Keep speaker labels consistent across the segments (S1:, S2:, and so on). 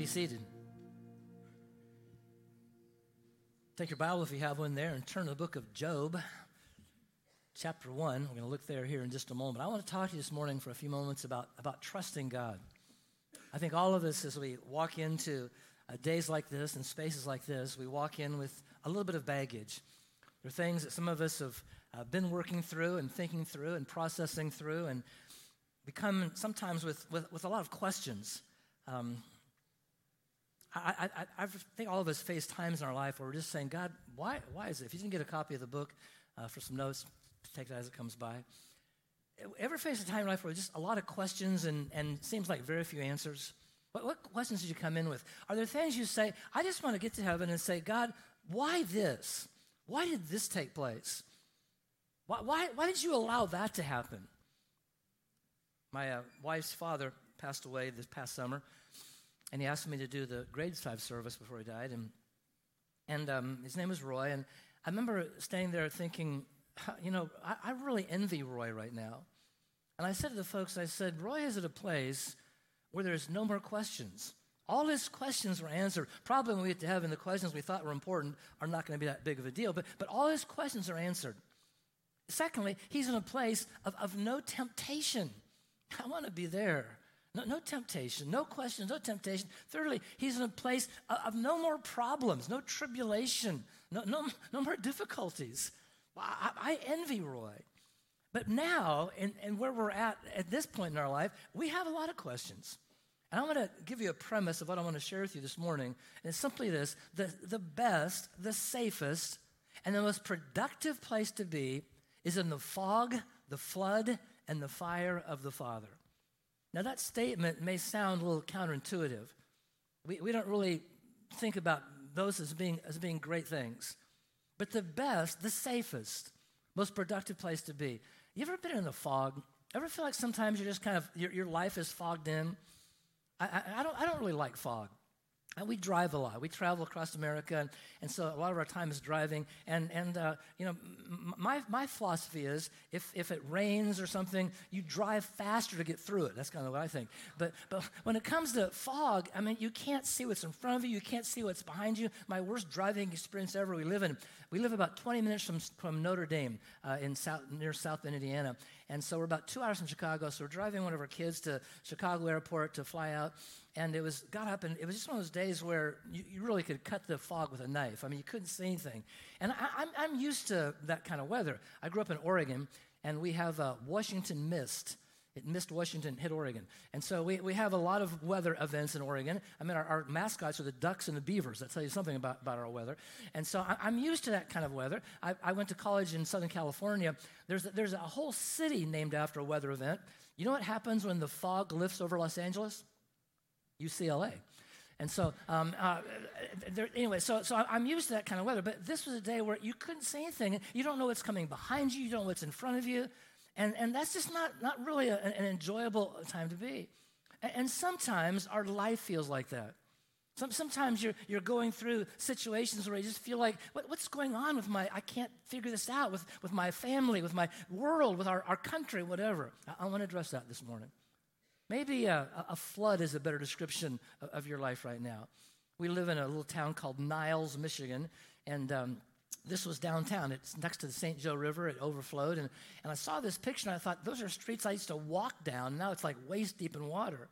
S1: be seated. Take your Bible if you have one there and turn to the book of Job, chapter 1. We're going to look there here in just a moment. I want to talk to you this morning for a few moments about, about trusting God. I think all of us, as we walk into uh, days like this and spaces like this, we walk in with a little bit of baggage. There are things that some of us have uh, been working through and thinking through and processing through and become sometimes with, with, with a lot of questions. Um, I, I, I, think all of us face times in our life where we're just saying, God, why, why is it? If you didn't get a copy of the book uh, for some notes, take that as it comes by. Ever face a time in life where just a lot of questions and, and seems like very few answers? What, what questions did you come in with? Are there things you say, I just want to get to heaven and say, God, why this? Why did this take place? Why, why, why did you allow that to happen? My uh, wife's father passed away this past summer and he asked me to do the graveside service before he died. And, and um, his name was Roy. And I remember standing there thinking, you know, I, I really envy Roy right now. And I said to the folks, I said, Roy is at a place where there's no more questions. All his questions were answered. Probably when we get to heaven, the questions we thought were important are not going to be that big of a deal, but, but all his questions are answered. Secondly, he's in a place of, of no temptation. I want to be there. No, no temptation, no questions, no temptation. Thirdly, he's in a place of, no more problems, no tribulation, no, no, no more difficulties. I, I envy Roy. But now, and, and where we're at at this point in our life, we have a lot of questions. And I'm going to give you a premise of what I want to share with you this morning. And it's simply this the, the best, the safest, and the most productive place to be is in the fog, the flood, and the fire of the Father. Now, that statement may sound a little counterintuitive. We, we don't really think about those as being, as being great things. But the best, the safest, most productive place to be. You ever been in the fog? Ever feel like sometimes you're just kind of, your, your life is fogged in? I, I, I, don't, I don't really like fog. And we drive a lot. We travel across America, and, and so a lot of our time is driving. And, and uh, you know, my, my philosophy is if, if it rains or something, you drive faster to get through it. That's kind of what I think. But, but when it comes to fog, I mean, you can't see what's in front of you. You can't see what's behind you. My worst driving experience ever. We live in, we live about 20 minutes from, from Notre Dame uh, in South, near South Bend, Indiana. And so we're about two hours from Chicago. So we're driving one of our kids to Chicago Airport to fly out and it was got up and it was just one of those days where you, you really could cut the fog with a knife i mean you couldn't see anything and I, am I'm, I'm used to that kind of weather i grew up in oregon and we have a washington mist it missed Washington, hit Oregon. And so we, we have a lot of weather events in Oregon. I mean, our, our mascots are the ducks and the beavers. That tell you something about, about our weather. And so I, am used to that kind of weather. I, I, went to college in Southern California. There's, there's a whole city named after a weather event. You know what happens when the fog lifts over Los Angeles? UCLA. And so, um, uh, there, anyway, so, so I'm used to that kind of weather, but this was a day where you couldn't see anything. You don't know what's coming behind you, you don't know what's in front of you. And, and that's just not, not really a, an enjoyable time to be. And, sometimes our life feels like that. Some, sometimes you're, you're going through situations where you just feel like, what, what's going on with my, I can't figure this out with, with my family, with my world, with our, our country, whatever. I, I want to address that this morning. Maybe a, a flood is a better description of, your life right now. We live in a little town called Niles, Michigan, and um, this was downtown. It's next to the St. Joe River. It overflowed. And, and I saw this picture and I thought, those are streets I used to walk down. Now it's like waist deep in water.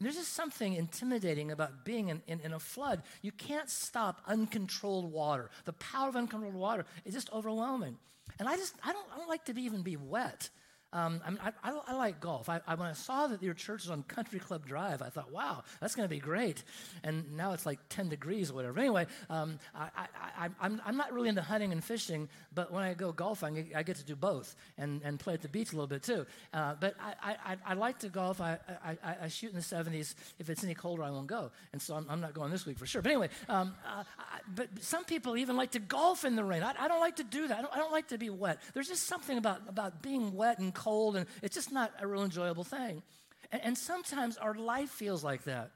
S1: And there's just something intimidating about being in, in, in, a flood. You can't stop uncontrolled water. The power of uncontrolled water is just overwhelming. And I just, I don't, I don't like to be, even be wet. Um, I, mean, I, I, I, like golf. I, when I saw that your church is on Country Club Drive, I thought, wow, that's going to be great. And now it's like 10 degrees or whatever. Anyway, um, I, am I'm not really into hunting and fishing, but when I go golfing, I get to do both and, and play at the beach a little bit too. Uh, but I, like to golf. I, shoot in the 70s. If it's any colder, I won't go. And so I'm, I'm not going this week for sure. But anyway, um, uh, but some people even like to golf in the rain. I, don't like to do that. I don't, don't like to be wet. There's just something about, about being wet and cold, and it's just not a real enjoyable thing. And, and sometimes our life feels like that,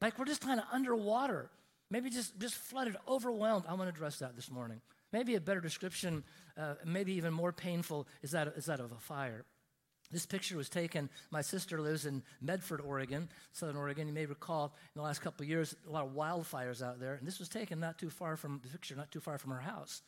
S1: like we're just kind of underwater, maybe just, just flooded, overwhelmed. I want to address that this morning. Maybe a better description, uh, maybe even more painful, is that, is that of a fire. This picture was taken. My sister lives in Medford, Oregon, Southern Oregon. You may recall in the last couple of years, a lot of wildfires out there. And this was taken not too far from the picture, not too far from her house.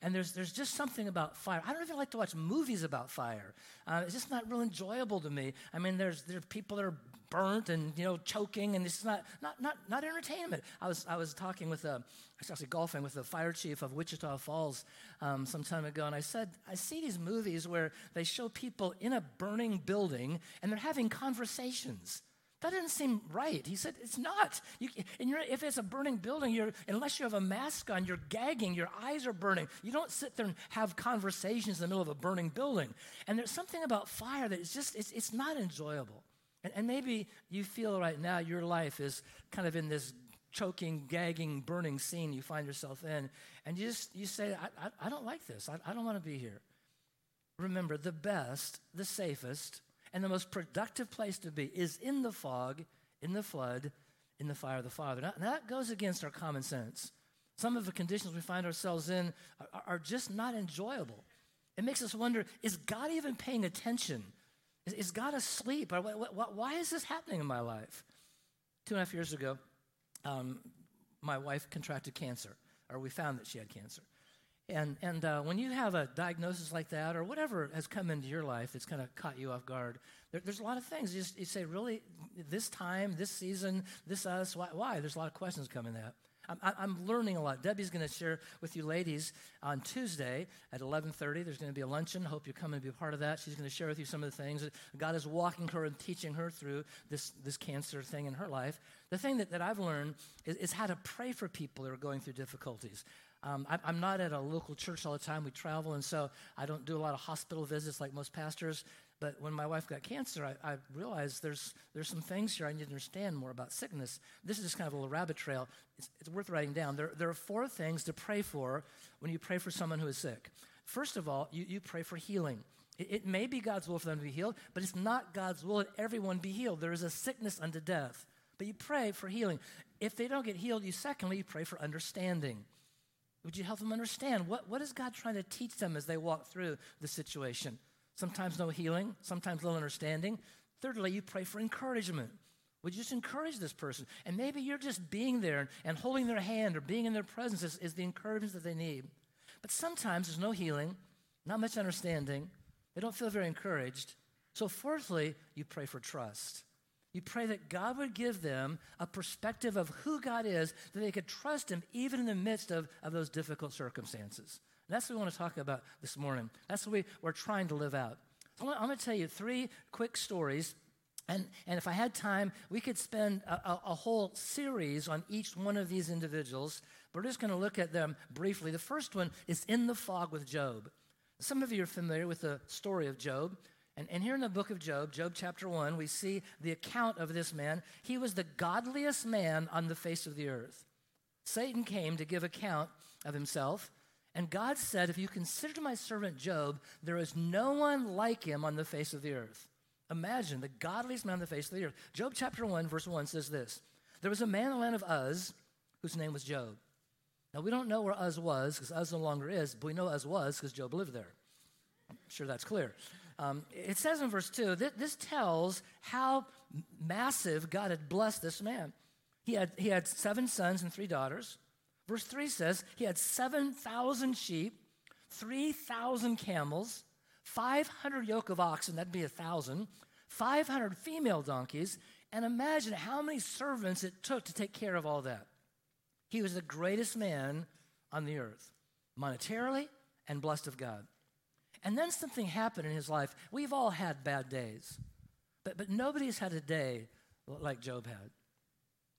S1: And there's, there's just something about fire. I don't even like to watch movies about fire. Uh, it's just not real enjoyable to me. I mean, there's, there's people that are burnt and, you know, choking, and it's not, not, not, not entertainment. I was, I was talking with, a, actually golfing with the fire chief of Wichita Falls um, some time ago, and I said, I see these movies where they show people in a burning building, and they're having conversations. That doesn't seem right. He said, It's not. You, and if it's a burning building, unless you have a mask on, you're gagging, your eyes are burning. You don't sit there and have conversations in the middle of a burning building. And there's something about fire that is just, it's, it's not enjoyable. And, and maybe you feel right now your life is kind of in this choking, gagging, burning scene you find yourself in. And you just you say, I, I, I don't like this. I, I don't want to be here. Remember, the best, the safest, and the most productive place to be is in the fog, in the flood, in the fire of the Father. Now, that goes against our common sense. Some of the conditions we find ourselves in are, are just not enjoyable. It makes us wonder is God even paying attention? Is, is God asleep? Or what, what, why is this happening in my life? Two and a half years ago, um, my wife contracted cancer, or we found that she had cancer. And, and uh, when you have a diagnosis like that, or whatever has come into your life that's kind of caught you off guard, there, there's a lot of things. You, just, you say, really, this time, this season, this us, why? why? There's a lot of questions coming up. I'm, learning a lot. Debbie's going to share with you ladies on Tuesday at 11:30. There's going to be a luncheon. Hope you come and be a part of that. She's going to share with you some of the things that God is walking her and teaching her through this, this cancer thing in her life. The thing that, that I've learned is, is how to pray for people who are going through difficulties. Um, I, am not at a local church all the time. We travel, and so I don't do a lot of hospital visits like most pastors. But when my wife got cancer, I, I, realized there's, there's some things here I need to understand more about sickness. This is just kind of a little rabbit trail. It's, it's worth writing down. There, there are four things to pray for when you pray for someone who is sick. First of all, you, you pray for healing. It, it may be God's will for them to be healed, but it's not God's will that everyone be healed. There is a sickness unto death. But you pray for healing. If they don't get healed, you secondly, you pray for understanding. Would you help them understand what, what is God trying to teach them as they walk through the situation? Sometimes no healing, sometimes little understanding. Thirdly, you pray for encouragement. Would you just encourage this person? And maybe you're just being there and, holding their hand or being in their presence is, is the encouragement that they need. But sometimes there's no healing, not much understanding. They don't feel very encouraged. So, fourthly, you pray for trust. You pray that God would give them a perspective of who God is, that they could trust Him even in the midst of, of those difficult circumstances. And that's what we want to talk about this morning. That's what we, we're trying to live out. I'm going to tell you three quick stories. And, and if I had time, we could spend a, a, a whole series on each one of these individuals. But we're just going to look at them briefly. The first one is In the Fog with Job. Some of you are familiar with the story of Job. And, and here in the book of Job, Job chapter 1, we see the account of this man. He was the godliest man on the face of the earth. Satan came to give account of himself. And God said, If you consider my servant Job, there is no one like him on the face of the earth. Imagine the godliest man on the face of the earth. Job chapter 1, verse 1 says this There was a man in the land of Uz whose name was Job. Now, we don't know where Uz was because Uz no longer is, but we know Uz was because Job lived there. I'm sure that's clear. Um, it says in verse 2 that this tells how massive God had blessed this man. He had, he had seven sons and three daughters. Verse 3 says he had 7,000 sheep, 3,000 camels, 500 yoke of oxen, that'd be a 1,000, 500 female donkeys, and imagine how many servants it took to take care of all that. He was the greatest man on the earth, monetarily and blessed of God. And then something happened in his life. We've all had bad days, but, but nobody's had a day like Job had.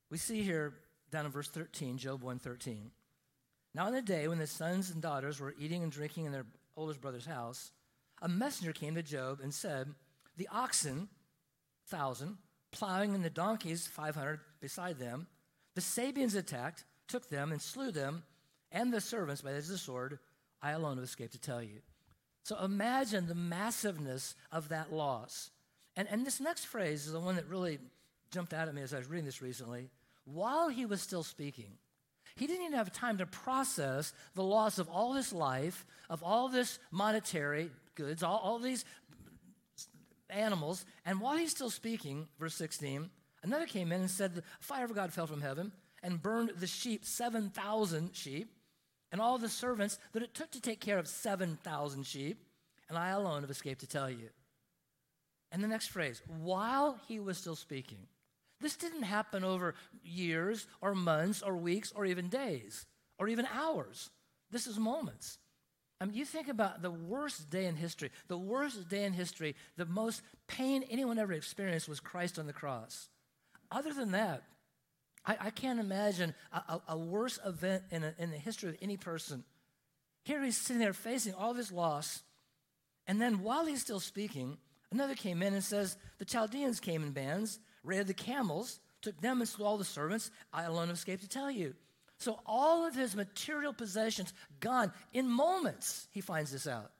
S1: We see here down in verse 13, Job 1:13. Now in the day when the sons and daughters were eating and drinking in their oldest brother's house, a messenger came to Job and said, "The oxen, thousand, plowing and the donkeys, 500 beside them, the Sabeans attacked, took them and slew them, and the servants by the sword. I alone have escaped to tell you." So imagine the massiveness of that loss. And, and this next phrase is the one that really jumped out at me as I was reading this recently while he was still speaking. He didn't even have time to process the loss of all this life, of all this monetary goods, all, all these animals. And while he's still speaking, verse 16, another came in and said, The fire of God fell from heaven and burned the sheep, 7,000 sheep, and all the servants that it took to take care of 7,000 sheep. And I alone have escaped to tell you. And the next phrase, while he was still speaking. This didn't happen over years or months or weeks or even days or even hours. This is moments. I mean, you think about the worst day in history, the worst day in history, the most pain anyone ever experienced was Christ on the cross. Other than that, I, I can't imagine a, a, a worse event in, a, in the history of any person. Here he's sitting there facing all of his loss, and then while he's still speaking, another came in and says, The Chaldeans came in bands, raided the camels, took them and slew all the servants. I alone escaped to tell you. So all of his material possessions gone in moments, he finds this out.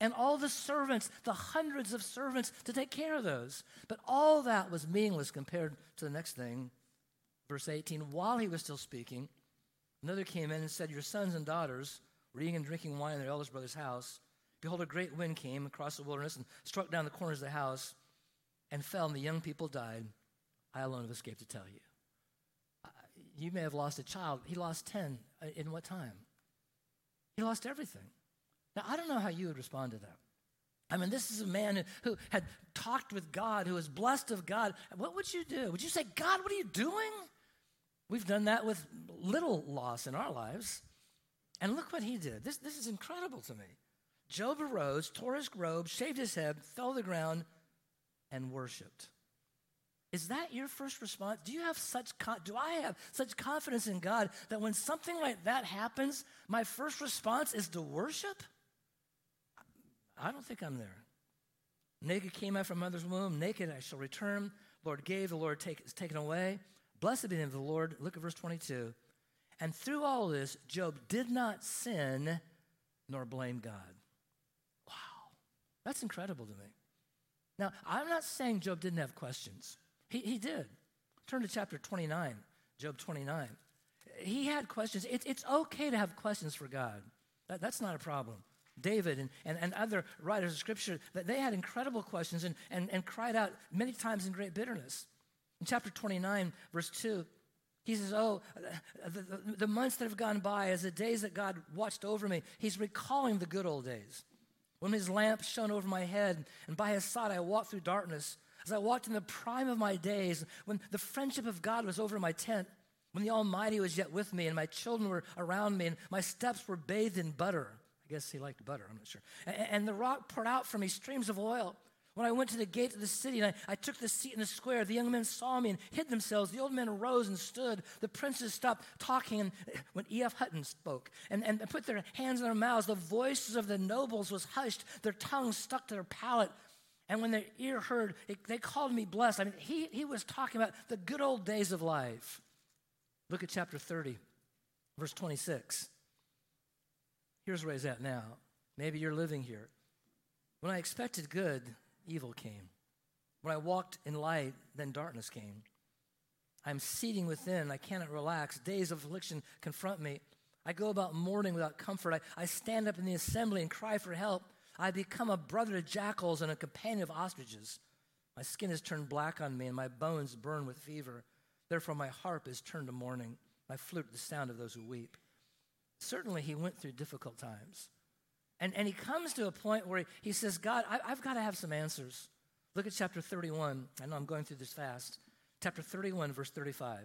S1: And all the servants, the hundreds of servants to take care of those. But all that was meaningless compared to the next thing. Verse 18 While he was still speaking, another came in and said, Your sons and daughters were eating and drinking wine in their eldest brother's house. Behold, a great wind came across the wilderness and struck down the corners of the house and fell, and the young people died. I alone have escaped to tell you you may have lost a child. He lost 10. Uh, in what time? He lost everything. Now, I don't know how you would respond to that. I mean, this is a man who had talked with God, who was blessed of God. What would you do? Would you say, God, what are you doing? We've done that with little loss in our lives. And look what he did. This, this is incredible to me. Job arose, tore his robe, shaved his head, fell to the ground, and worshiped. Is that your first response? Do you have such do I have such confidence in God that when something like that happens, my first response is to worship? I don't think I'm there. Naked came I from mother's womb, naked I shall return. Lord gave, the Lord take, is taken away. Blessed be the name of the Lord. Look at verse 22. And through all this, Job did not sin nor blame God. Wow, that's incredible to me. Now, I'm not saying Job didn't have questions. He, he did. Turn to chapter 29, Job 29. He had questions. It, it's okay to have questions for God. That, that's not a problem. David and, and, and other writers of Scripture, they had incredible questions and, and, and cried out many times in great bitterness. In chapter 29, verse 2, he says, Oh, the, the, the, months that have gone by, as the days that God watched over me, he's recalling the good old days. When his lamp shone over my head, and by his side I walked through darkness, as I walked in the prime of my days, when the friendship of God was over my tent, when the Almighty was yet with me, and my children were around me, and my steps were bathed in butter. I guess he liked butter, I'm not sure. And, and the rock poured out from me streams of oil. When I went to the gate of the city and I, I, took the seat in the square, the young men saw me and hid themselves. The old men arose and stood. The princes stopped talking and eh, when E.F. Hutton spoke and, and put their hands in their mouths. The voices of the nobles was hushed. Their tongues stuck to their palate. And when their ear heard, it, they called me blessed. I mean, he, he was talking about the good old days of life. Look at chapter 30, verse 26. Here's where he's at now. Maybe you're living here. When I expected good, evil came. When I walked in light, then darkness came. I'm seething within. I cannot relax. Days of affliction confront me. I go about mourning without comfort. I, I stand up in the assembly and cry for help. I become a brother to jackals and a companion of ostriches. My skin is turned black on me, and my bones burn with fever. Therefore, my harp is turned to mourning, my flute the sound of those who weep. Certainly, he went through difficult times. And, and he comes to a point where he, he says, God, I, I've got to have some answers. Look at chapter 31. I know I'm going through this fast. Chapter 31, verse 35.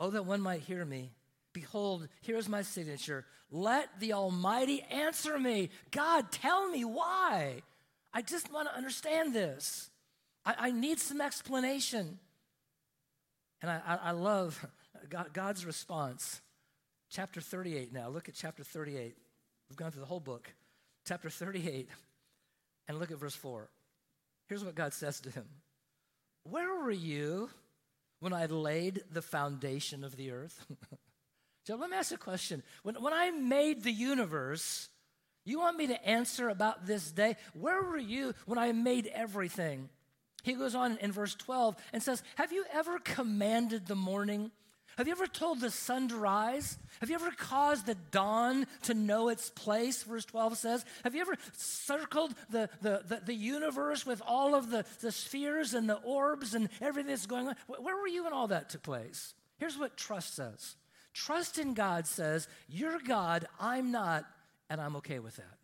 S1: Oh, that one might hear me Behold, here's my signature. Let the Almighty answer me. God, tell me why. I just want to understand this. I, I need some explanation. And I, I, I love God, God's response. Chapter 38 now. Look at chapter 38. We've gone through the whole book. Chapter 38. And look at verse 4. Here's what God says to him Where were you when I laid the foundation of the earth? So let me ask a question. When, when I made the universe, you want me to answer about this day? Where were you when I made everything? He goes on in verse 12 and says, Have you ever commanded the morning Have you ever told the sun to rise? Have you ever caused the dawn to know its place, verse 12 says? Have you ever circled the, the, the, the, universe with all of the, the spheres and the orbs and everything that's going on? Where were you when all that took place? Here's what trust says Trust in God says, You're God, I'm not, and I'm okay with that.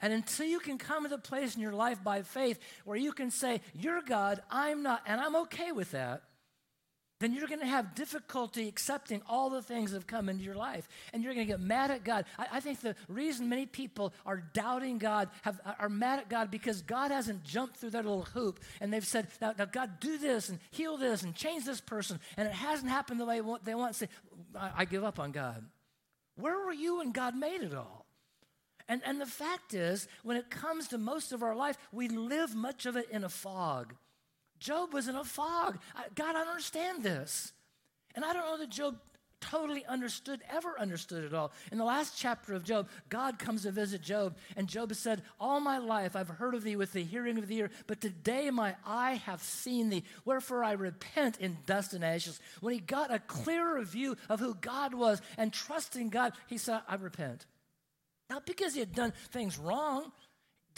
S1: And until you can come to the place in your life by faith where you can say, You're God, I'm not, and I'm okay with that, then you're going to have difficulty accepting all the things that have come into your life. And you're going to get mad at God. I, I, think the reason many people are doubting God, have, are mad at God, because God hasn't jumped through that little hoop and they've said, now, now God, do this and heal this and change this person. And it hasn't happened the way they want. Say, I, I give up on God. Where were you when God made it all? And, and the fact is, when it comes to most of our life, we live much of it in a fog. Job was in a fog. God, I understand this. And I don't know that Job totally understood, ever understood it all. In the last chapter of Job, God comes to visit Job, and Job said, All my life I've heard of thee with the hearing of the ear, but today my eye hath seen thee. Wherefore I repent in dust and ashes. When he got a clearer view of who God was and trusting God, he said, I repent. Not because he had done things wrong,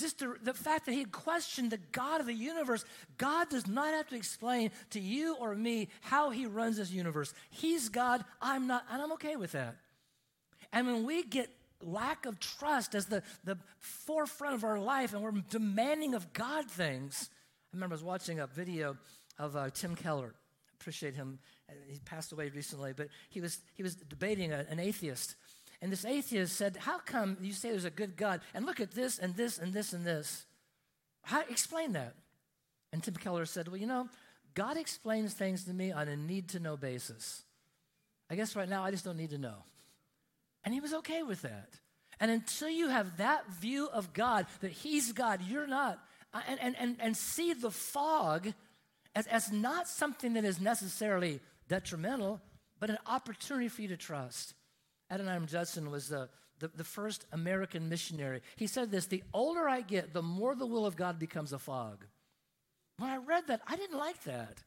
S1: just the, the, fact that he questioned the God of the universe, God does not have to explain to you or me how he runs this universe. He's God, I'm not, and I'm okay with that. And when we get lack of trust as the, the forefront of our life and we're demanding of God things, I remember I was watching a video of uh, Tim Keller. Appreciate him. He passed away recently, but he was, he was debating a, an atheist and this atheist said, How come you say there's a good God? And look at this and this and this and this. How, explain that. And Tim Keller said, Well, you know, God explains things to me on a need to know basis. I guess right now I just don't need to know. And he was okay with that. And until you have that view of God, that He's God, you're not, uh, and, and, and, and see the fog as, as not something that is necessarily detrimental, but an opportunity for you to trust. Adoniram Judson was the, the, the, first American missionary. He said this The older I get, the more the will of God becomes a fog. When I read that, I didn't like that.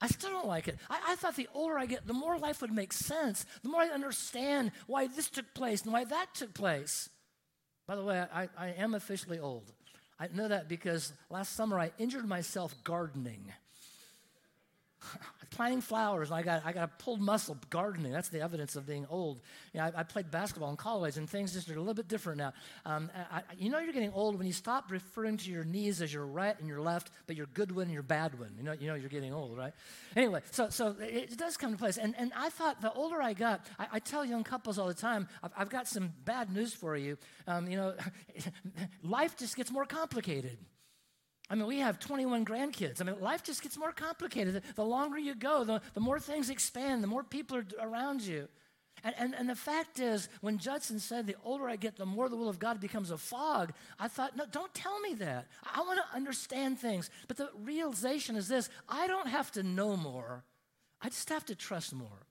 S1: I still don't like it. I, I thought the older I get, the more life would make sense, the more I understand why this took place and why that took place. By the way, I, I am officially old. I know that because last summer I injured myself gardening. planting flowers. I got I got a pulled muscle gardening. That's the evidence of being old. You know, I, I, played basketball in college, and things just are a little bit different now. Um, I, you know, you're getting old when you stop referring to your knees as your right and your left, but your good one and your bad one. You know, you know, you're getting old, right? Anyway, so so it, it does come to place. And and I thought the older I got, I, I tell young couples all the time, I've, I've got some bad news for you. Um, you know, life just gets more complicated. I mean, we have 21 grandkids. I mean, life just gets more complicated. The longer you go, the, the more things expand, the more people are around you. And, and, and the fact is, when Judson said, the older I get, the more the will of God becomes a fog, I thought, no, don't tell me that. I want to understand things. But the realization is this I don't have to know more, I just have to trust more.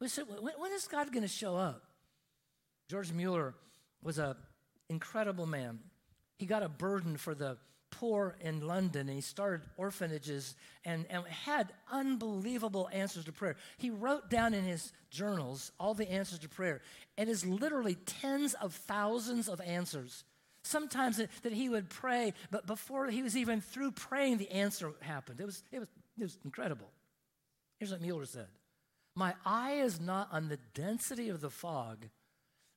S1: We said, when, when is God going to show up? George Mueller was an incredible man. He got a burden for the poor in London and he started orphanages and, and had unbelievable answers to prayer. He wrote down in his journals all the answers to prayer. And It is literally tens of thousands of answers. Sometimes that, that he would pray, but before he was even through praying, the answer happened. It was, it was, it was incredible. Here's what Mueller said My eye is not on the density of the fog,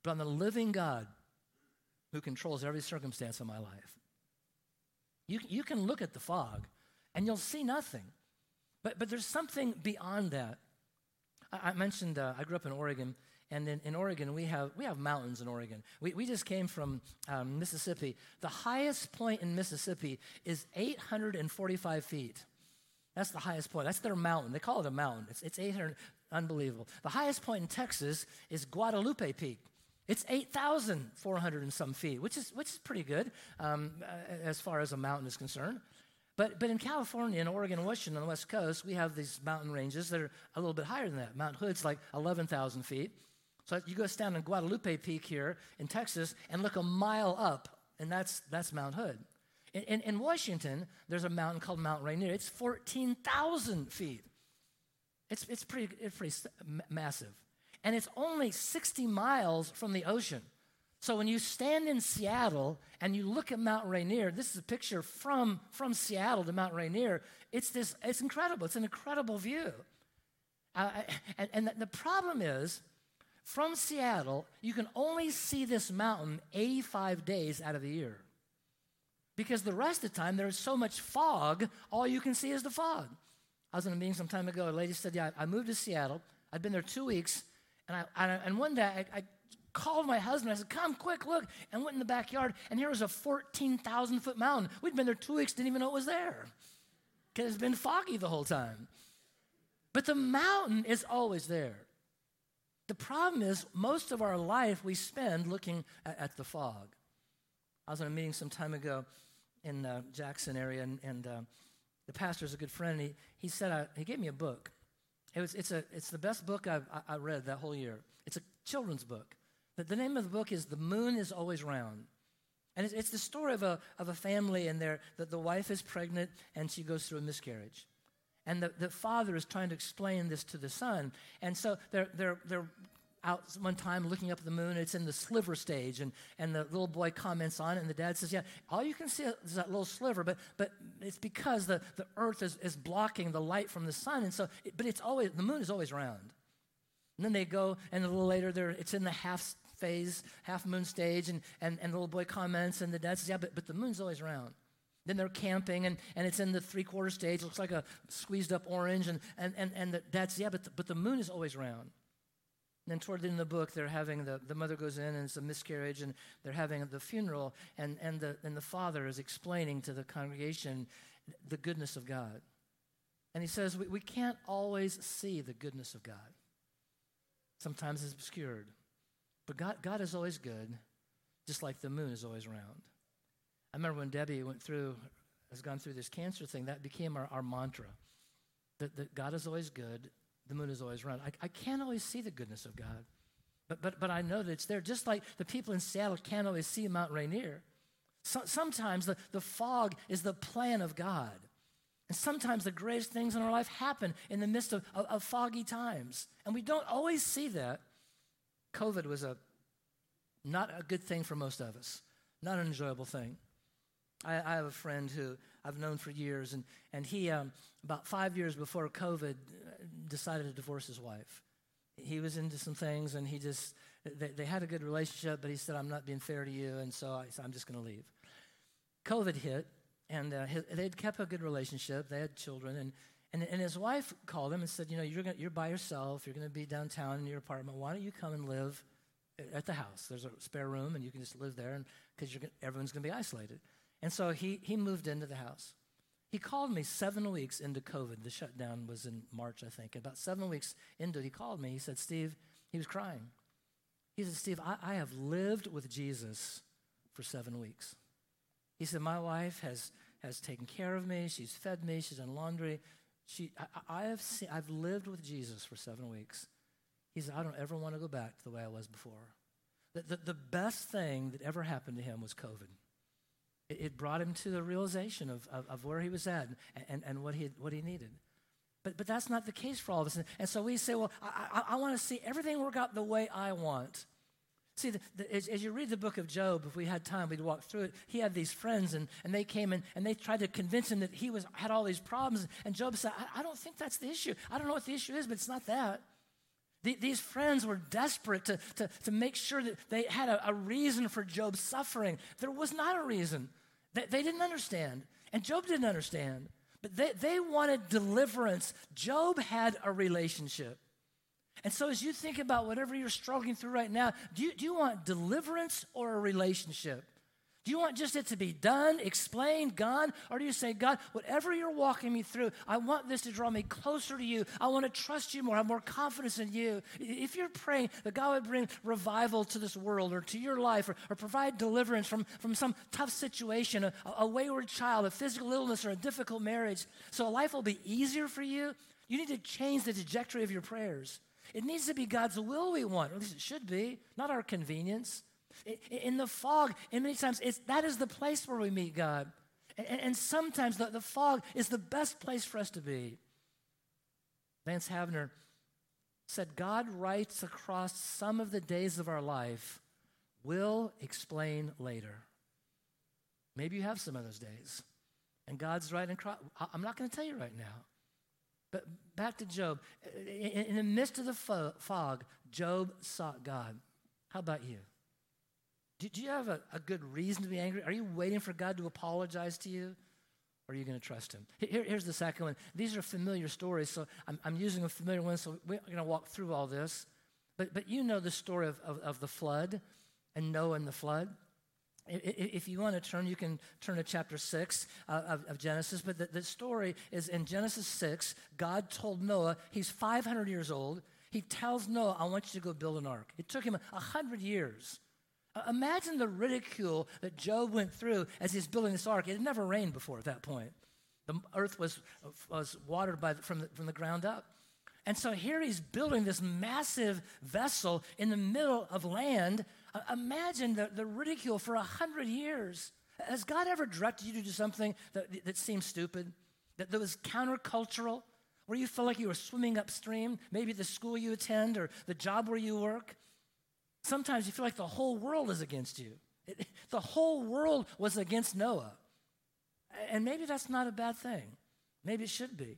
S1: but on the living God who controls every circumstance of my life. You, you can look at the fog and you'll see nothing. But, but there's something beyond that. I, I mentioned uh, I grew up in Oregon, and in, in, Oregon, we have, we have mountains in Oregon. We, we just came from um, Mississippi. The highest point in Mississippi is 845 feet. That's the highest point. That's their mountain. They call it a mountain. It's, it's 800, unbelievable. The highest point in Texas is Guadalupe Peak. It's 8,400 and some feet, which is, which is pretty good um, as far as a mountain is concerned. But, but in California and Oregon and Washington on the West Coast, we have these mountain ranges that are a little bit higher than that. Mount Hood's like 11,000 feet. So you go down in Guadalupe Peak here in Texas and look a mile up, and that's, that's Mount Hood. In, in, in Washington, there's a mountain called Mount Rainier. It's 14,000 feet. It's, it's pretty, it's pretty massive. And it's only 60 miles from the ocean. So when you stand in Seattle and you look at Mount Rainier, this is a picture from, from Seattle to Mount Rainier. It's this, it's incredible. It's an incredible view. Uh, and, and the problem is, from Seattle, you can only see this mountain 85 days out of the year. Because the rest of the time, there's so much fog, all you can see is the fog. I was in a meeting some time ago. A lady said, Yeah, I moved to Seattle. I'd been there two weeks. And, I, I and one day I, I, called my husband. I said, Come quick, look. And went in the backyard. And here was a 14,000 foot mountain. We'd been there two weeks, didn't even know it was there because it's been foggy the whole time. But the mountain is always there. The problem is, most of our life we spend looking at, at the fog. I was in a meeting some time ago in the uh, Jackson area, and, and uh, the pastor's a good friend. He, he said, uh, he gave me a book. It was, it's, a, it's the best book I've, I, read that whole year. It's a children's book. The, the name of the book is The Moon is Always Round. And it's, it's the story of a, of a family, and that the wife is pregnant and she goes through a miscarriage. And the, the father is trying to explain this to the son. And so they're, they're, they're out one time looking up at the moon. It's in the sliver stage, and, and the little boy comments on it, and the dad says, Yeah, all you can see is that little sliver, but, but it's because the, the earth is, is blocking the light from the sun. And so, but it's always, the moon is always round. And then they go, and a little later, they it's in the half phase, half moon stage, and, and, and the little boy comments, and the dad says, Yeah, but, but the moon's always round. Then they're camping, and, and it's in the three quarter stage. Looks like a squeezed up orange. And, and, and, and the dad says, Yeah, but the, but the moon is always round. Then toward the end of the book, they're having the, the mother goes in and it's a miscarriage, and they're having the funeral, and, and, the, and the father is explaining to the congregation the goodness of God. And he says, we, we can't always see the goodness of God. Sometimes it's obscured. But God, God is always good, just like the moon is always round. I remember when Debbie went through, has gone through this cancer thing, that became our, our mantra. That, that God is always good, the moon is always round. I, I can't always see the goodness of God, but, but, but I know that it's there. Just like the people in Seattle can't always see Mount Rainier. So, sometimes the, the fog is the plan of God. And sometimes the greatest things in our life happen in the midst of, of, of foggy times. And we don't always see that. COVID was a not a good thing for most of us, not an enjoyable thing. I, I have a friend who I've known for years, and, and he, um, about five years before COVID, decided to divorce his wife. He was into some things, and he just, they, they had a good relationship, but he said, I'm not being fair to you, and so I, I'm just going to leave. COVID hit, and uh, they'd kept a good relationship. They had children, and, and, and his wife called him and said, You know, you're, gonna, you're by yourself. You're going to be downtown in your apartment. Why don't you come and live at the house? There's a spare room, and you can just live there because everyone's going to be isolated. And so he, he moved into the house. He called me seven weeks into COVID. The shutdown was in March, I think. About seven weeks into it, he called me. He said, Steve, he was crying. He said, Steve, I, I have lived with Jesus for seven weeks. He said, My wife has, has taken care of me. She's fed me. She's done laundry. She, I, I have seen, I've lived with Jesus for seven weeks. He said, I don't ever want to go back to the way I was before. The, the, the best thing that ever happened to him was COVID it brought him to the realization of, of, of where he was at and, and, and, what, he, what he needed. But, but that's not the case for all of us. And so we say, well, I, I, I want to see everything work out the way I want. See, the, the, as, as, you read the book of Job, if we had time, we'd walk through it. He had these friends, and, and they came in and they tried to convince him that he was, had all these problems. And Job said, I, I don't think that's the issue. I don't know what the issue is, but it's not that. The, these friends were desperate to, to, to make sure that they had a, a reason for Job's suffering. There was not a reason. They, they didn't understand, and Job didn't understand, but they, they wanted deliverance. Job had a relationship. And so, as you think about whatever you're struggling through right now, do you, do you want deliverance or a relationship? Do you want just it to be done, explained, gone? Or do you say, God, whatever you're walking me through, I want this to draw me closer to you. I want to trust you more, have more confidence in you. If you're praying that God would bring revival to this world or to your life or, or provide deliverance from, from some tough situation, a, a wayward child, a physical illness, or a difficult marriage, so life will be easier for you, you need to change the trajectory of your prayers. It needs to be God's will we want, or at least it should be, not our convenience. In the fog, and many times, it's, that is the place where we meet God. And, and sometimes the, the fog is the best place for us to be. Vance Havner said, God writes across some of the days of our life, we'll explain later. Maybe you have some of those days. And God's writing across. I'm not going to tell you right now. But back to Job. In the midst of the fog, Job sought God. How about you? Do you have a, a good reason to be angry? Are you waiting for God to apologize to you? Or are you going to trust him? Here, here's the second one. These are familiar stories, so I'm, I'm using a familiar one, so we're going to walk through all this. But, but you know the story of, of, of the flood and Noah and the flood. If you want to turn, you can turn to chapter 6 uh, of, of, Genesis. But the, the story is in Genesis 6, God told Noah, he's 500 years old. He tells Noah, I want you to go build an ark. It took him 100 years. Imagine the ridicule that Job went through as he's building this ark. It had never rained before at that point. The earth was, was watered by, from, the, from the ground up. And so here he's building this massive vessel in the middle of land. Imagine the, the ridicule for a hundred years. Has God ever directed you to do something that, that seems stupid, that, that was countercultural, where you felt like you were swimming upstream, maybe the school you attend or the job where you work? Sometimes you feel like the whole world is against you. It, the whole world was against Noah. And maybe that's not a bad thing. Maybe it should be.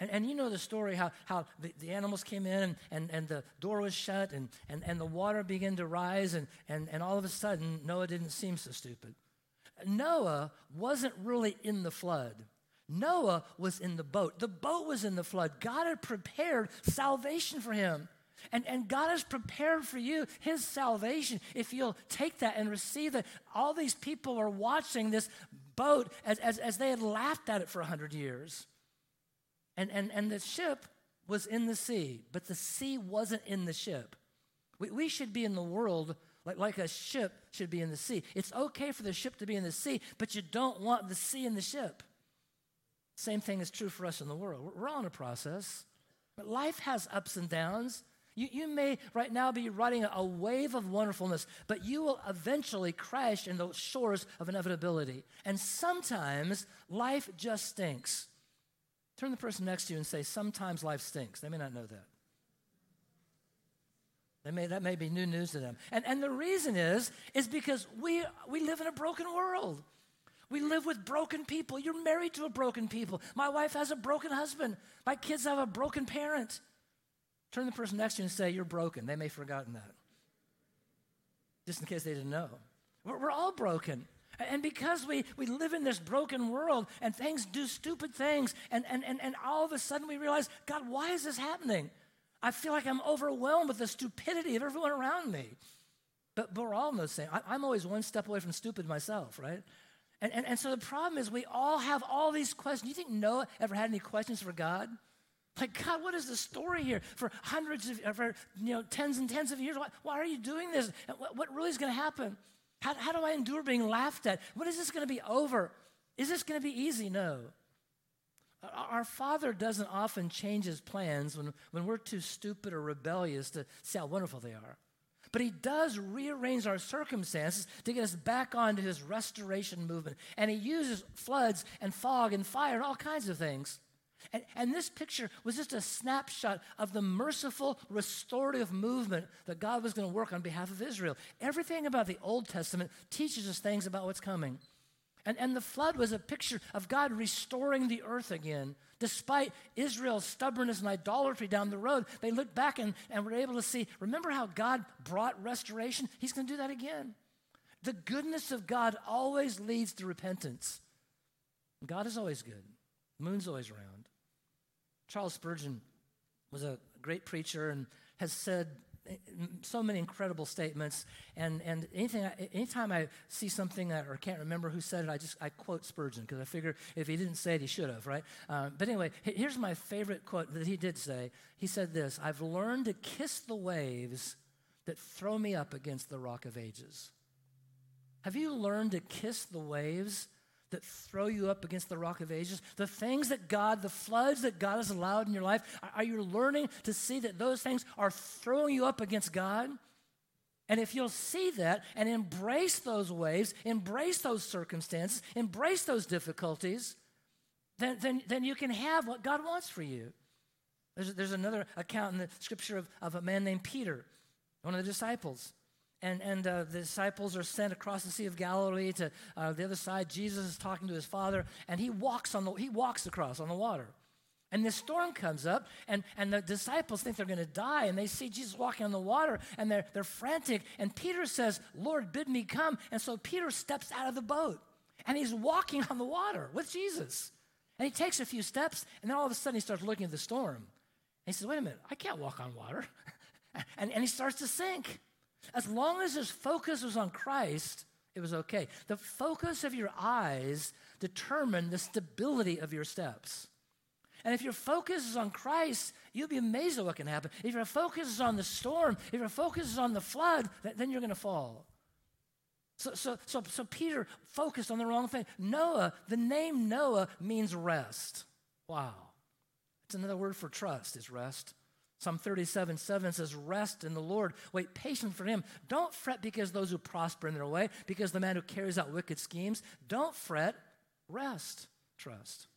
S1: And, and you know the story how, how the, the animals came in and, and, and the door was shut and, and, and the water began to rise, and, and, and all of a sudden, Noah didn't seem so stupid. Noah wasn't really in the flood. Noah was in the boat. The boat was in the flood. God had prepared salvation for him. And, and God has prepared for you his salvation if you'll take that and receive it. All these people are watching this boat as, as, as they had laughed at it for 100 years. And, and, and the ship was in the sea, but the sea wasn't in the ship. We, we should be in the world like, like a ship should be in the sea. It's okay for the ship to be in the sea, but you don't want the sea in the ship. Same thing is true for us in the world. We're all in a process, but life has ups and downs. You, you may right now be riding a wave of wonderfulness, but you will eventually crash in the shores of inevitability. And sometimes life just stinks. Turn the person next to you and say, Sometimes life stinks. They may not know that. They may, that may be new news to them. And, and the reason is, is because we, we live in a broken world. We live with broken people. You're married to a broken people. My wife has a broken husband. My kids have a broken parent. Turn the person next to you and say, You're broken. They may have forgotten that. Just in case they didn't know. We're, we're all broken. And because we, we live in this broken world and things do stupid things, and, and, and, and all of a sudden we realize, God, why is this happening? I feel like I'm overwhelmed with the stupidity of everyone around me. But, but we're all in the same. I, I'm always one step away from stupid myself, right? And, and, and so the problem is we all have all these questions. Do You think Noah ever had any questions for God? Like, God, what is the story here? For hundreds of, uh, for, you know, tens and tens of years, why, why are you doing this? What, what really is going to happen? How, how do I endure being laughed at? When is this going to be over? Is this going to be easy? No. Our Father doesn't often change his plans when, when we're too stupid or rebellious to see how wonderful they are. But he does rearrange our circumstances to get us back onto his restoration movement. And he uses floods and fog and fire and all kinds of things. And, and, this picture was just a snapshot of the merciful, restorative movement that God was going to work on behalf of Israel. Everything about the Old Testament teaches us things about what's coming. And, and the flood was a picture of God restoring the earth again. Despite Israel's stubbornness and idolatry down the road, they looked back and, and were able to see remember how God brought restoration? He's going to do that again. The goodness of God always leads to repentance. God is always good, the moon's always round. Charles Spurgeon was a great preacher and has said so many incredible statements. And, and anything, anytime I see something or can't remember who said it, I just I quote Spurgeon because I figure if he didn't say it, he should have, right? Uh, but anyway, here's my favorite quote that he did say. He said this I've learned to kiss the waves that throw me up against the rock of ages. Have you learned to kiss the waves that throw you up against the rock of ages, the things that God, the floods that God has allowed in your life, are you learning to see that those things are throwing you up against God? And if you'll see that and embrace those waves, embrace those circumstances, embrace those difficulties, then, then, then you can have what God wants for you. There's, there's another account in the scripture of, of a man named Peter, one of the disciples. And, and uh, the disciples are sent across the Sea of Galilee to uh, the other side. Jesus is talking to his father, and he walks, on the, he walks across on the water. And this storm comes up, and, and the disciples think they're going to die, and they see Jesus walking on the water, and they're, they're frantic. And Peter says, Lord, bid me come. And so Peter steps out of the boat, and he's walking on the water with Jesus. And he takes a few steps, and then all of a sudden he starts looking at the storm. And he says, Wait a minute, I can't walk on water. and, and he starts to sink. As long as his focus was on Christ, it was okay. The focus of your eyes determine the stability of your steps. And if your focus is on Christ, you'll be amazed at what can happen. If your focus is on the storm, if your focus is on the flood, then you're going to fall. So, so, so, so Peter focused on the wrong thing. Noah, the name Noah means rest. Wow. It's another word for trust, is rest. Psalm 37, 7 says, Rest in the Lord. Wait patient for him. Don't fret because those who prosper in their way, because the man who carries out wicked schemes. Don't fret. Rest. Trust.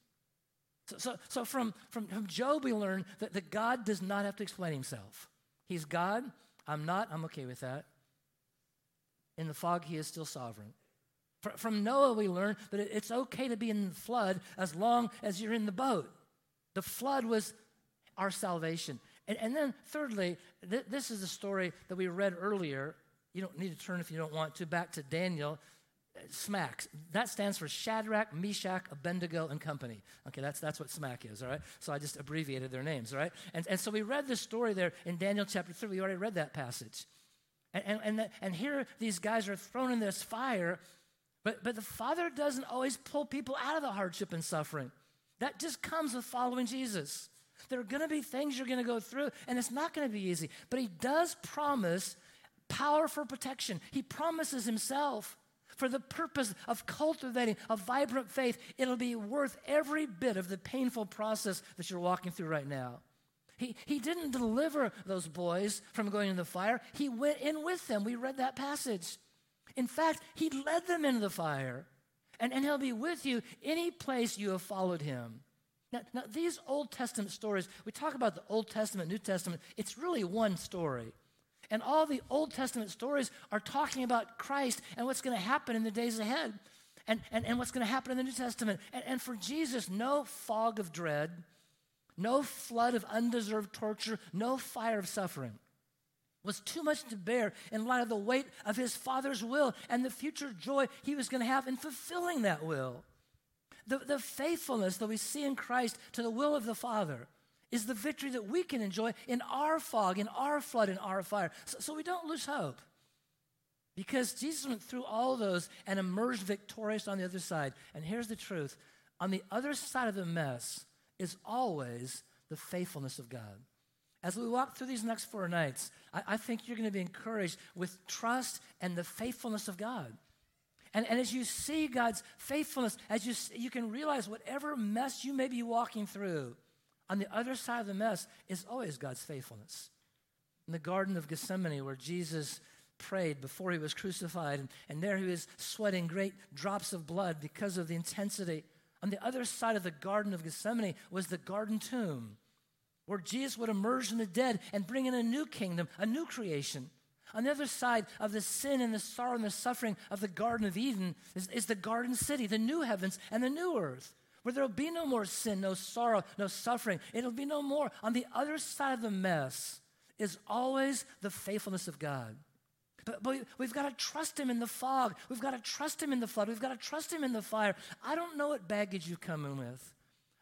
S1: So, so, so from, from, from Job, we learn that, that God does not have to explain himself. He's God. I'm not. I'm okay with that. In the fog, he is still sovereign. From Noah, we learn that it's okay to be in the flood as long as you're in the boat. The flood was our salvation. And, and then, thirdly, th- this is the story that we read earlier. You don't need to turn if you don't want to, back to Daniel. SMAC. That stands for Shadrach, Meshach, Abednego, and Company. Okay, that's, that's what SMAC is, all right? So I just abbreviated their names, all right? And, and so we read this story there in Daniel chapter 3. We already read that passage. And, and, and, the, and here these guys are thrown in this fire, but, but the Father doesn't always pull people out of the hardship and suffering. That just comes with following Jesus. There are going to be things you're going to go through, and it's not going to be easy. But He does promise power for protection. He promises Himself for the purpose of cultivating a vibrant faith. It'll be worth every bit of the painful process that you're walking through right now. He, he didn't deliver those boys from going into the fire, He went in with them. We read that passage. In fact, He led them into the fire. And, and He'll be with you any place you have followed Him. Now, now, these Old Testament stories, we talk about the Old Testament, New Testament, it's really one story. And all the Old Testament stories are talking about Christ and what's going to happen in the days ahead and, and, and what's going to happen in the New Testament. And, and for Jesus, no fog of dread, no flood of undeserved torture, no fire of suffering was too much to bear in light of the weight of his Father's will and the future joy he was going to have in fulfilling that will. The, the faithfulness that we see in Christ to the will of the Father is the victory that we can enjoy in our fog, in our flood, in our fire. So, so we don't lose hope. Because Jesus went through all those and emerged victorious on the other side. And here's the truth on the other side of the mess is always the faithfulness of God. As we walk through these next four nights, I, I think you're going to be encouraged with trust and the faithfulness of God. And, and as you see God's faithfulness, as you, you can realize whatever mess you may be walking through, on the other side of the mess is always God's faithfulness. In the Garden of Gethsemane, where Jesus prayed before he was crucified, and, and there he was sweating great drops of blood because of the intensity. On the other side of the Garden of Gethsemane was the garden tomb, where Jesus would emerge from the dead and bring in a new kingdom, a new creation. On the other side of the sin and the sorrow and the suffering of the Garden of Eden is, is the garden city, the new heavens and the new earth, where there will be no more sin, no sorrow, no suffering. It'll be no more. On the other side of the mess is always the faithfulness of God. But, but we've got to trust Him in the fog. We've got to trust Him in the flood. We've got to trust Him in the fire. I don't know what baggage you come in with.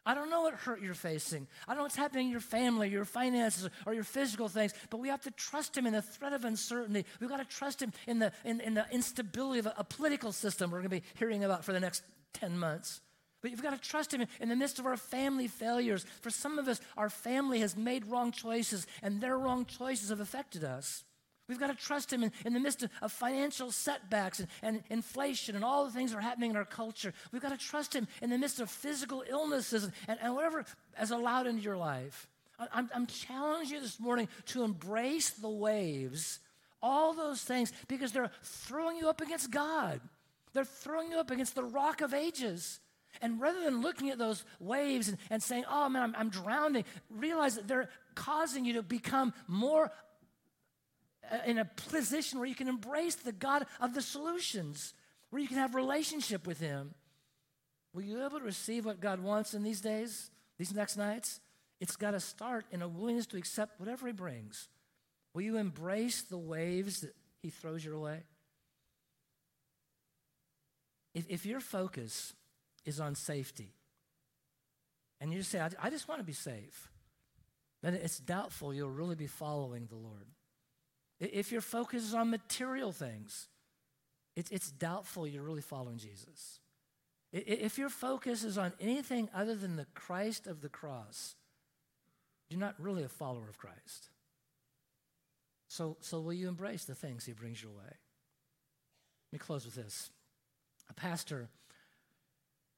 S1: I don't know what hurt you're facing. I don't know what's happening in your family, your finances, or your physical things, but we have to trust Him in the threat of uncertainty. We've got to trust Him in the, in, in the instability of a, a political system we're going to be hearing about for the next 10 months. But you've got to trust Him in the midst of our family failures. For some of us, our family has made wrong choices, and their wrong choices have affected us. We've got to trust Him in, in the midst of, of financial setbacks and, and, inflation and all the things that are happening in our culture. We've got to trust Him in the midst of physical illnesses and, and whatever has allowed into your life. I'm, I'm challenging you this morning to embrace the waves, all those things, because they're throwing you up against God. They're throwing you up against the rock of ages. And rather than looking at those waves and, and saying, oh man, I'm, I'm drowning, realize that they're causing you to become more in a position where you can embrace the God of the solutions, where you can have relationship with Him. Will you be able to receive what God wants in these days, these next nights? It's got to start in a willingness to accept whatever He brings. Will you embrace the waves that He throws your way? If, if your focus is on safety, and you say, I, I just want to be safe, then it's doubtful you'll really be following the Lord. If your focus is on material things, it's, it's doubtful you're really following Jesus. If your focus is on anything other than the Christ of the cross, you're not really a follower of Christ. So, so will you embrace the things he brings your way? Let me close with this. A pastor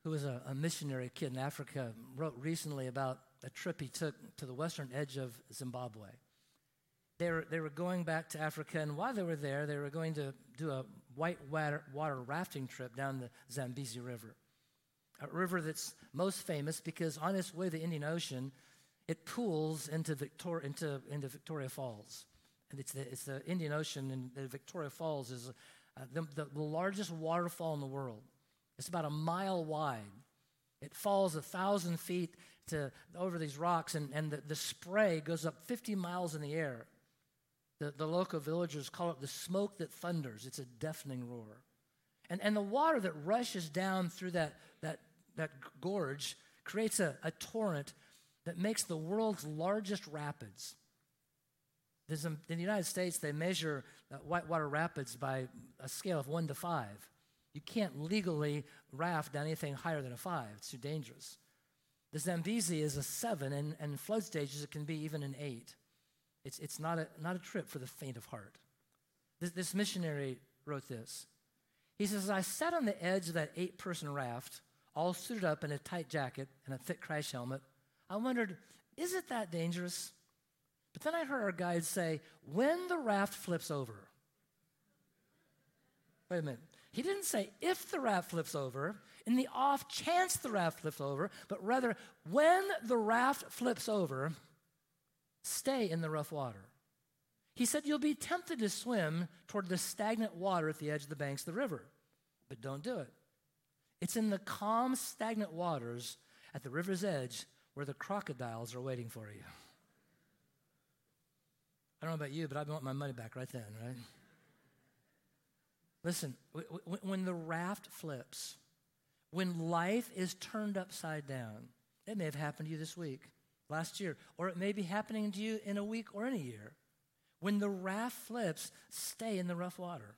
S1: who was a, a missionary kid in Africa wrote recently about a trip he took to the western edge of Zimbabwe. They were, they were going back to Africa, and while they were there, they were going to do a white water, water rafting trip down the Zambezi River, a river that's most famous because on its way to the Indian Ocean, it pools into, Victor, into, into Victoria Falls. And it's the, it's the Indian Ocean, and the Victoria Falls is uh, the, the, largest waterfall in the world. It's about a mile wide. It falls a thousand feet to, over these rocks, and, and the, the spray goes up 50 miles in the air. The, the local villagers call it the smoke that thunders. It's a deafening roar. And, and the water that rushes down through that, that, that gorge creates a, a torrent that makes the world's largest rapids. There's in the United States, they measure uh, whitewater rapids by a scale of one to five. You can't legally raft down anything higher than a five, it's too dangerous. The Zambezi is a seven, and, and flood stages, it can be even an eight. It's, it's not, a, not a trip for the faint of heart. This, this missionary wrote this. He says, I sat on the edge of that eight person raft, all suited up in a tight jacket and a thick crash helmet. I wondered, is it that dangerous? But then I heard our guide say, when the raft flips over. Wait a minute. He didn't say if the raft flips over, in the off chance the raft flips over, but rather when the raft flips over, stay in the rough water. He said, You'll be tempted to swim toward the stagnant water at the edge of the banks of the river, but don't do it. It's in the calm, stagnant waters at the river's edge where the crocodiles are waiting for you. I don't know about you, but I want my money back right then, right? Listen, when the raft flips, when life is turned upside down, it may have happened to you this week last year, or it may be happening to you in a week or in a year. When the raft flips, stay in the rough water.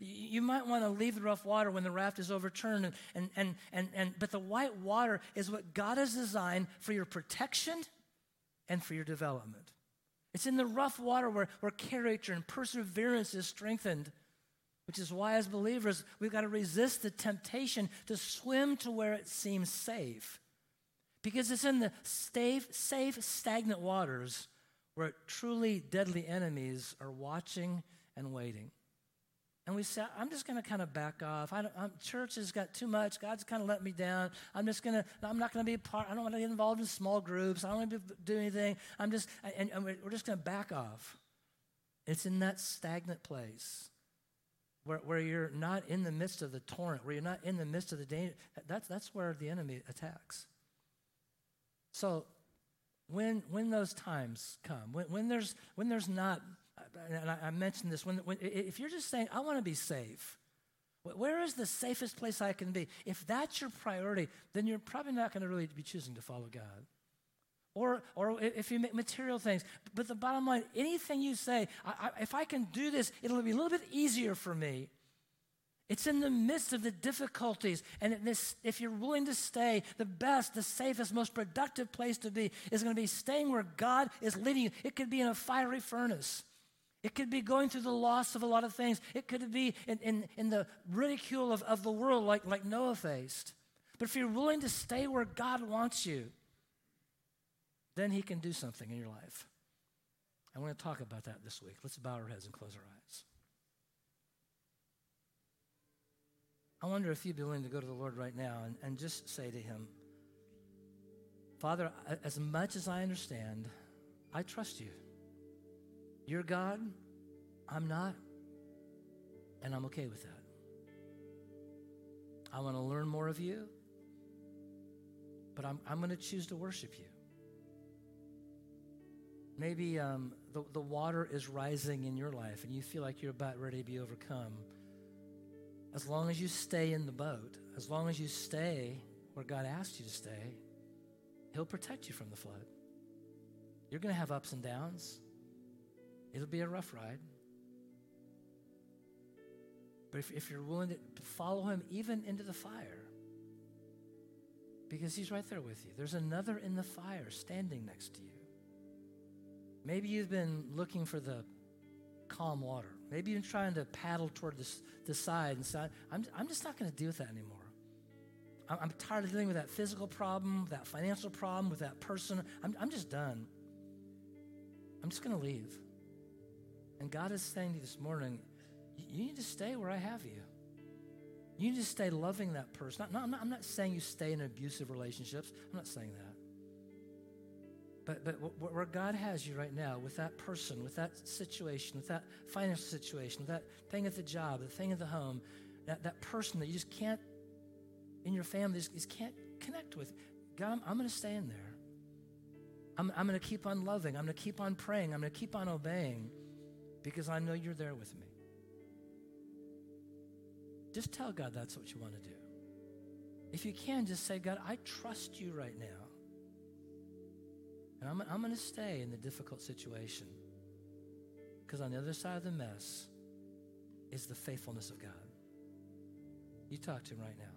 S1: You might want to leave the rough water when the raft is overturned, and, and, and, and, and, but the white water is what God has designed for your protection and for your development. It's in the rough water where, where character and perseverance is strengthened, which is why, as believers, we've got to resist the temptation to swim to where it seems safe because it's in the safe, safe, stagnant waters where truly deadly enemies are watching and waiting. And we say, I'm just going to kind of back off. I am church has got too much. God's kind of let me down. I'm just going to, I'm not going to be a part. I don't want to get involved in small groups. I don't want to do anything. I'm just, and, and we're just going to back off. It's in that stagnant place where, where you're not in the midst of the torrent, where you're not in the midst of the danger. That's, that's where the enemy attacks. So when, when those times come, when, when, there's, when there's not, and I, I mentioned this, when, when, if you're just saying, I want to be safe, where is the safest place I can be? If that's your priority, then you're probably not going to really be choosing to follow God. Or, or if you make material things. But the bottom line, anything you say, I, I, if I can do this, it'll be a little bit easier for me. It's in the midst of the difficulties. And if you're willing to stay, the best, the safest, most productive place to be is going to be staying where God is leading you. It could be in a fiery furnace. It could be going through the loss of a lot of things. It could be in, in, in the ridicule of, of the world like, like Noah faced. But if you're willing to stay where God wants you, then He can do something in your life. I want to talk about that this week. Let's bow our heads and close our eyes. I wonder if you'd be willing to go to the Lord right now and, and just say to Him, Father, as much as I understand, I trust you. You're God, I'm not, and I'm okay with that. I want to learn more of you, but I'm, I'm going to choose to worship you. Maybe um, the, the water is rising in your life and you feel like you're about ready to be overcome. As long as you stay in the boat, as long as you stay where God asked you to stay, He'll protect you from the flood. You're going to have ups and downs. It'll be a rough ride. But if, if you're willing to follow Him even into the fire, because He's right there with you, there's another in the fire standing next to you. Maybe you've been looking for the calm water. Maybe you've trying to paddle toward the, the side and say, I'm, I'm just not going to deal with that anymore. I'm, I'm, tired of dealing with that physical problem, that financial problem, with that person. I'm, I'm just done. I'm just going to leave. And God is saying to you this morning, you need to stay where I have you. You need to stay loving that person. No, I'm, not, I'm not saying you stay in abusive relationships. I'm not saying that. But, but where God has you right now, with that person, with that situation, with that financial situation, that thing at the job, the thing at the home, that, that person that you just can't, in your family, just, just can't connect with, God, I'm, I'm going to stay in there. I'm, I'm going to keep on loving. I'm going to keep on praying. I'm going to keep on obeying because I know you're there with me. Just tell God that's what you want to do. If you can, just say, God, I trust you right now. And I'm, I'm going to stay in the difficult situation because on the other side of the mess is the faithfulness of God. You talk to him right now.